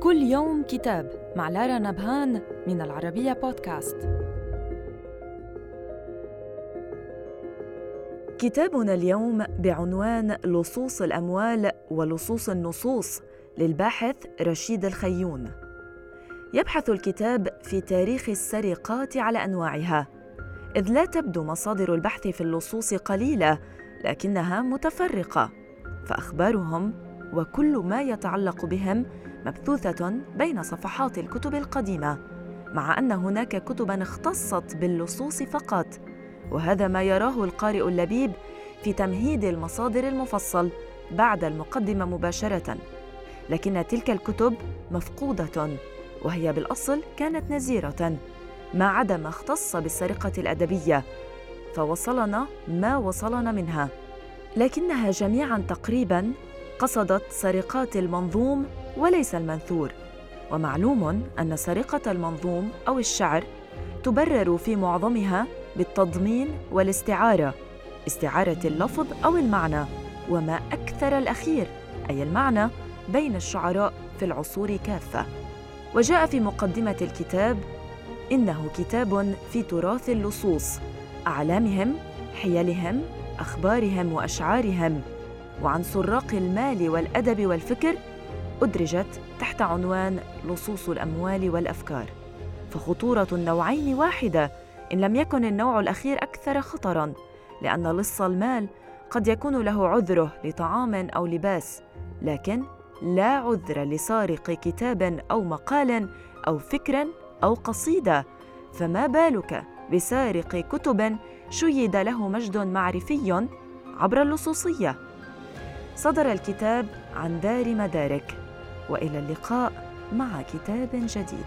كل يوم كتاب مع لارا نبهان من العربية بودكاست. كتابنا اليوم بعنوان لصوص الأموال ولصوص النصوص للباحث رشيد الخيون. يبحث الكتاب في تاريخ السرقات على أنواعها إذ لا تبدو مصادر البحث في اللصوص قليلة لكنها متفرقة فأخبارهم وكل ما يتعلق بهم مبثوثة بين صفحات الكتب القديمة مع أن هناك كتبا اختصت باللصوص فقط وهذا ما يراه القارئ اللبيب في تمهيد المصادر المفصل بعد المقدمة مباشرة. لكن تلك الكتب مفقودة وهي بالأصل كانت نزيرة ما عدا ما اختص بالسرقة الأدبية فوصلنا ما وصلنا منها. لكنها جميعا تقريبا قصدت سرقات المنظوم وليس المنثور. ومعلوم أن سرقة المنظوم أو الشعر تبرر في معظمها بالتضمين والاستعارة استعارة اللفظ أو المعنى وما أكثر الأخير أي المعنى بين الشعراء في العصور كافة. وجاء في مقدمة الكتاب إنه كتاب في تراث اللصوص أعلامهم حيلهم أخبارهم وأشعارهم. وعن سراق المال والأدب والفكر أدرجت تحت عنوان لصوص الأموال والأفكار. فخطورة النوعين واحدة إن لم يكن النوع الأخير أكثر خطرا لأن لص المال قد يكون له عذره لطعام أو لباس لكن لا عذر لسارق كتاب أو مقال أو فكر أو قصيدة. فما بالك بسارق كتب شيد له مجد معرفي عبر اللصوصية؟ صدر الكتاب عن دار مدارك وإلى اللقاء مع كتاب جديد.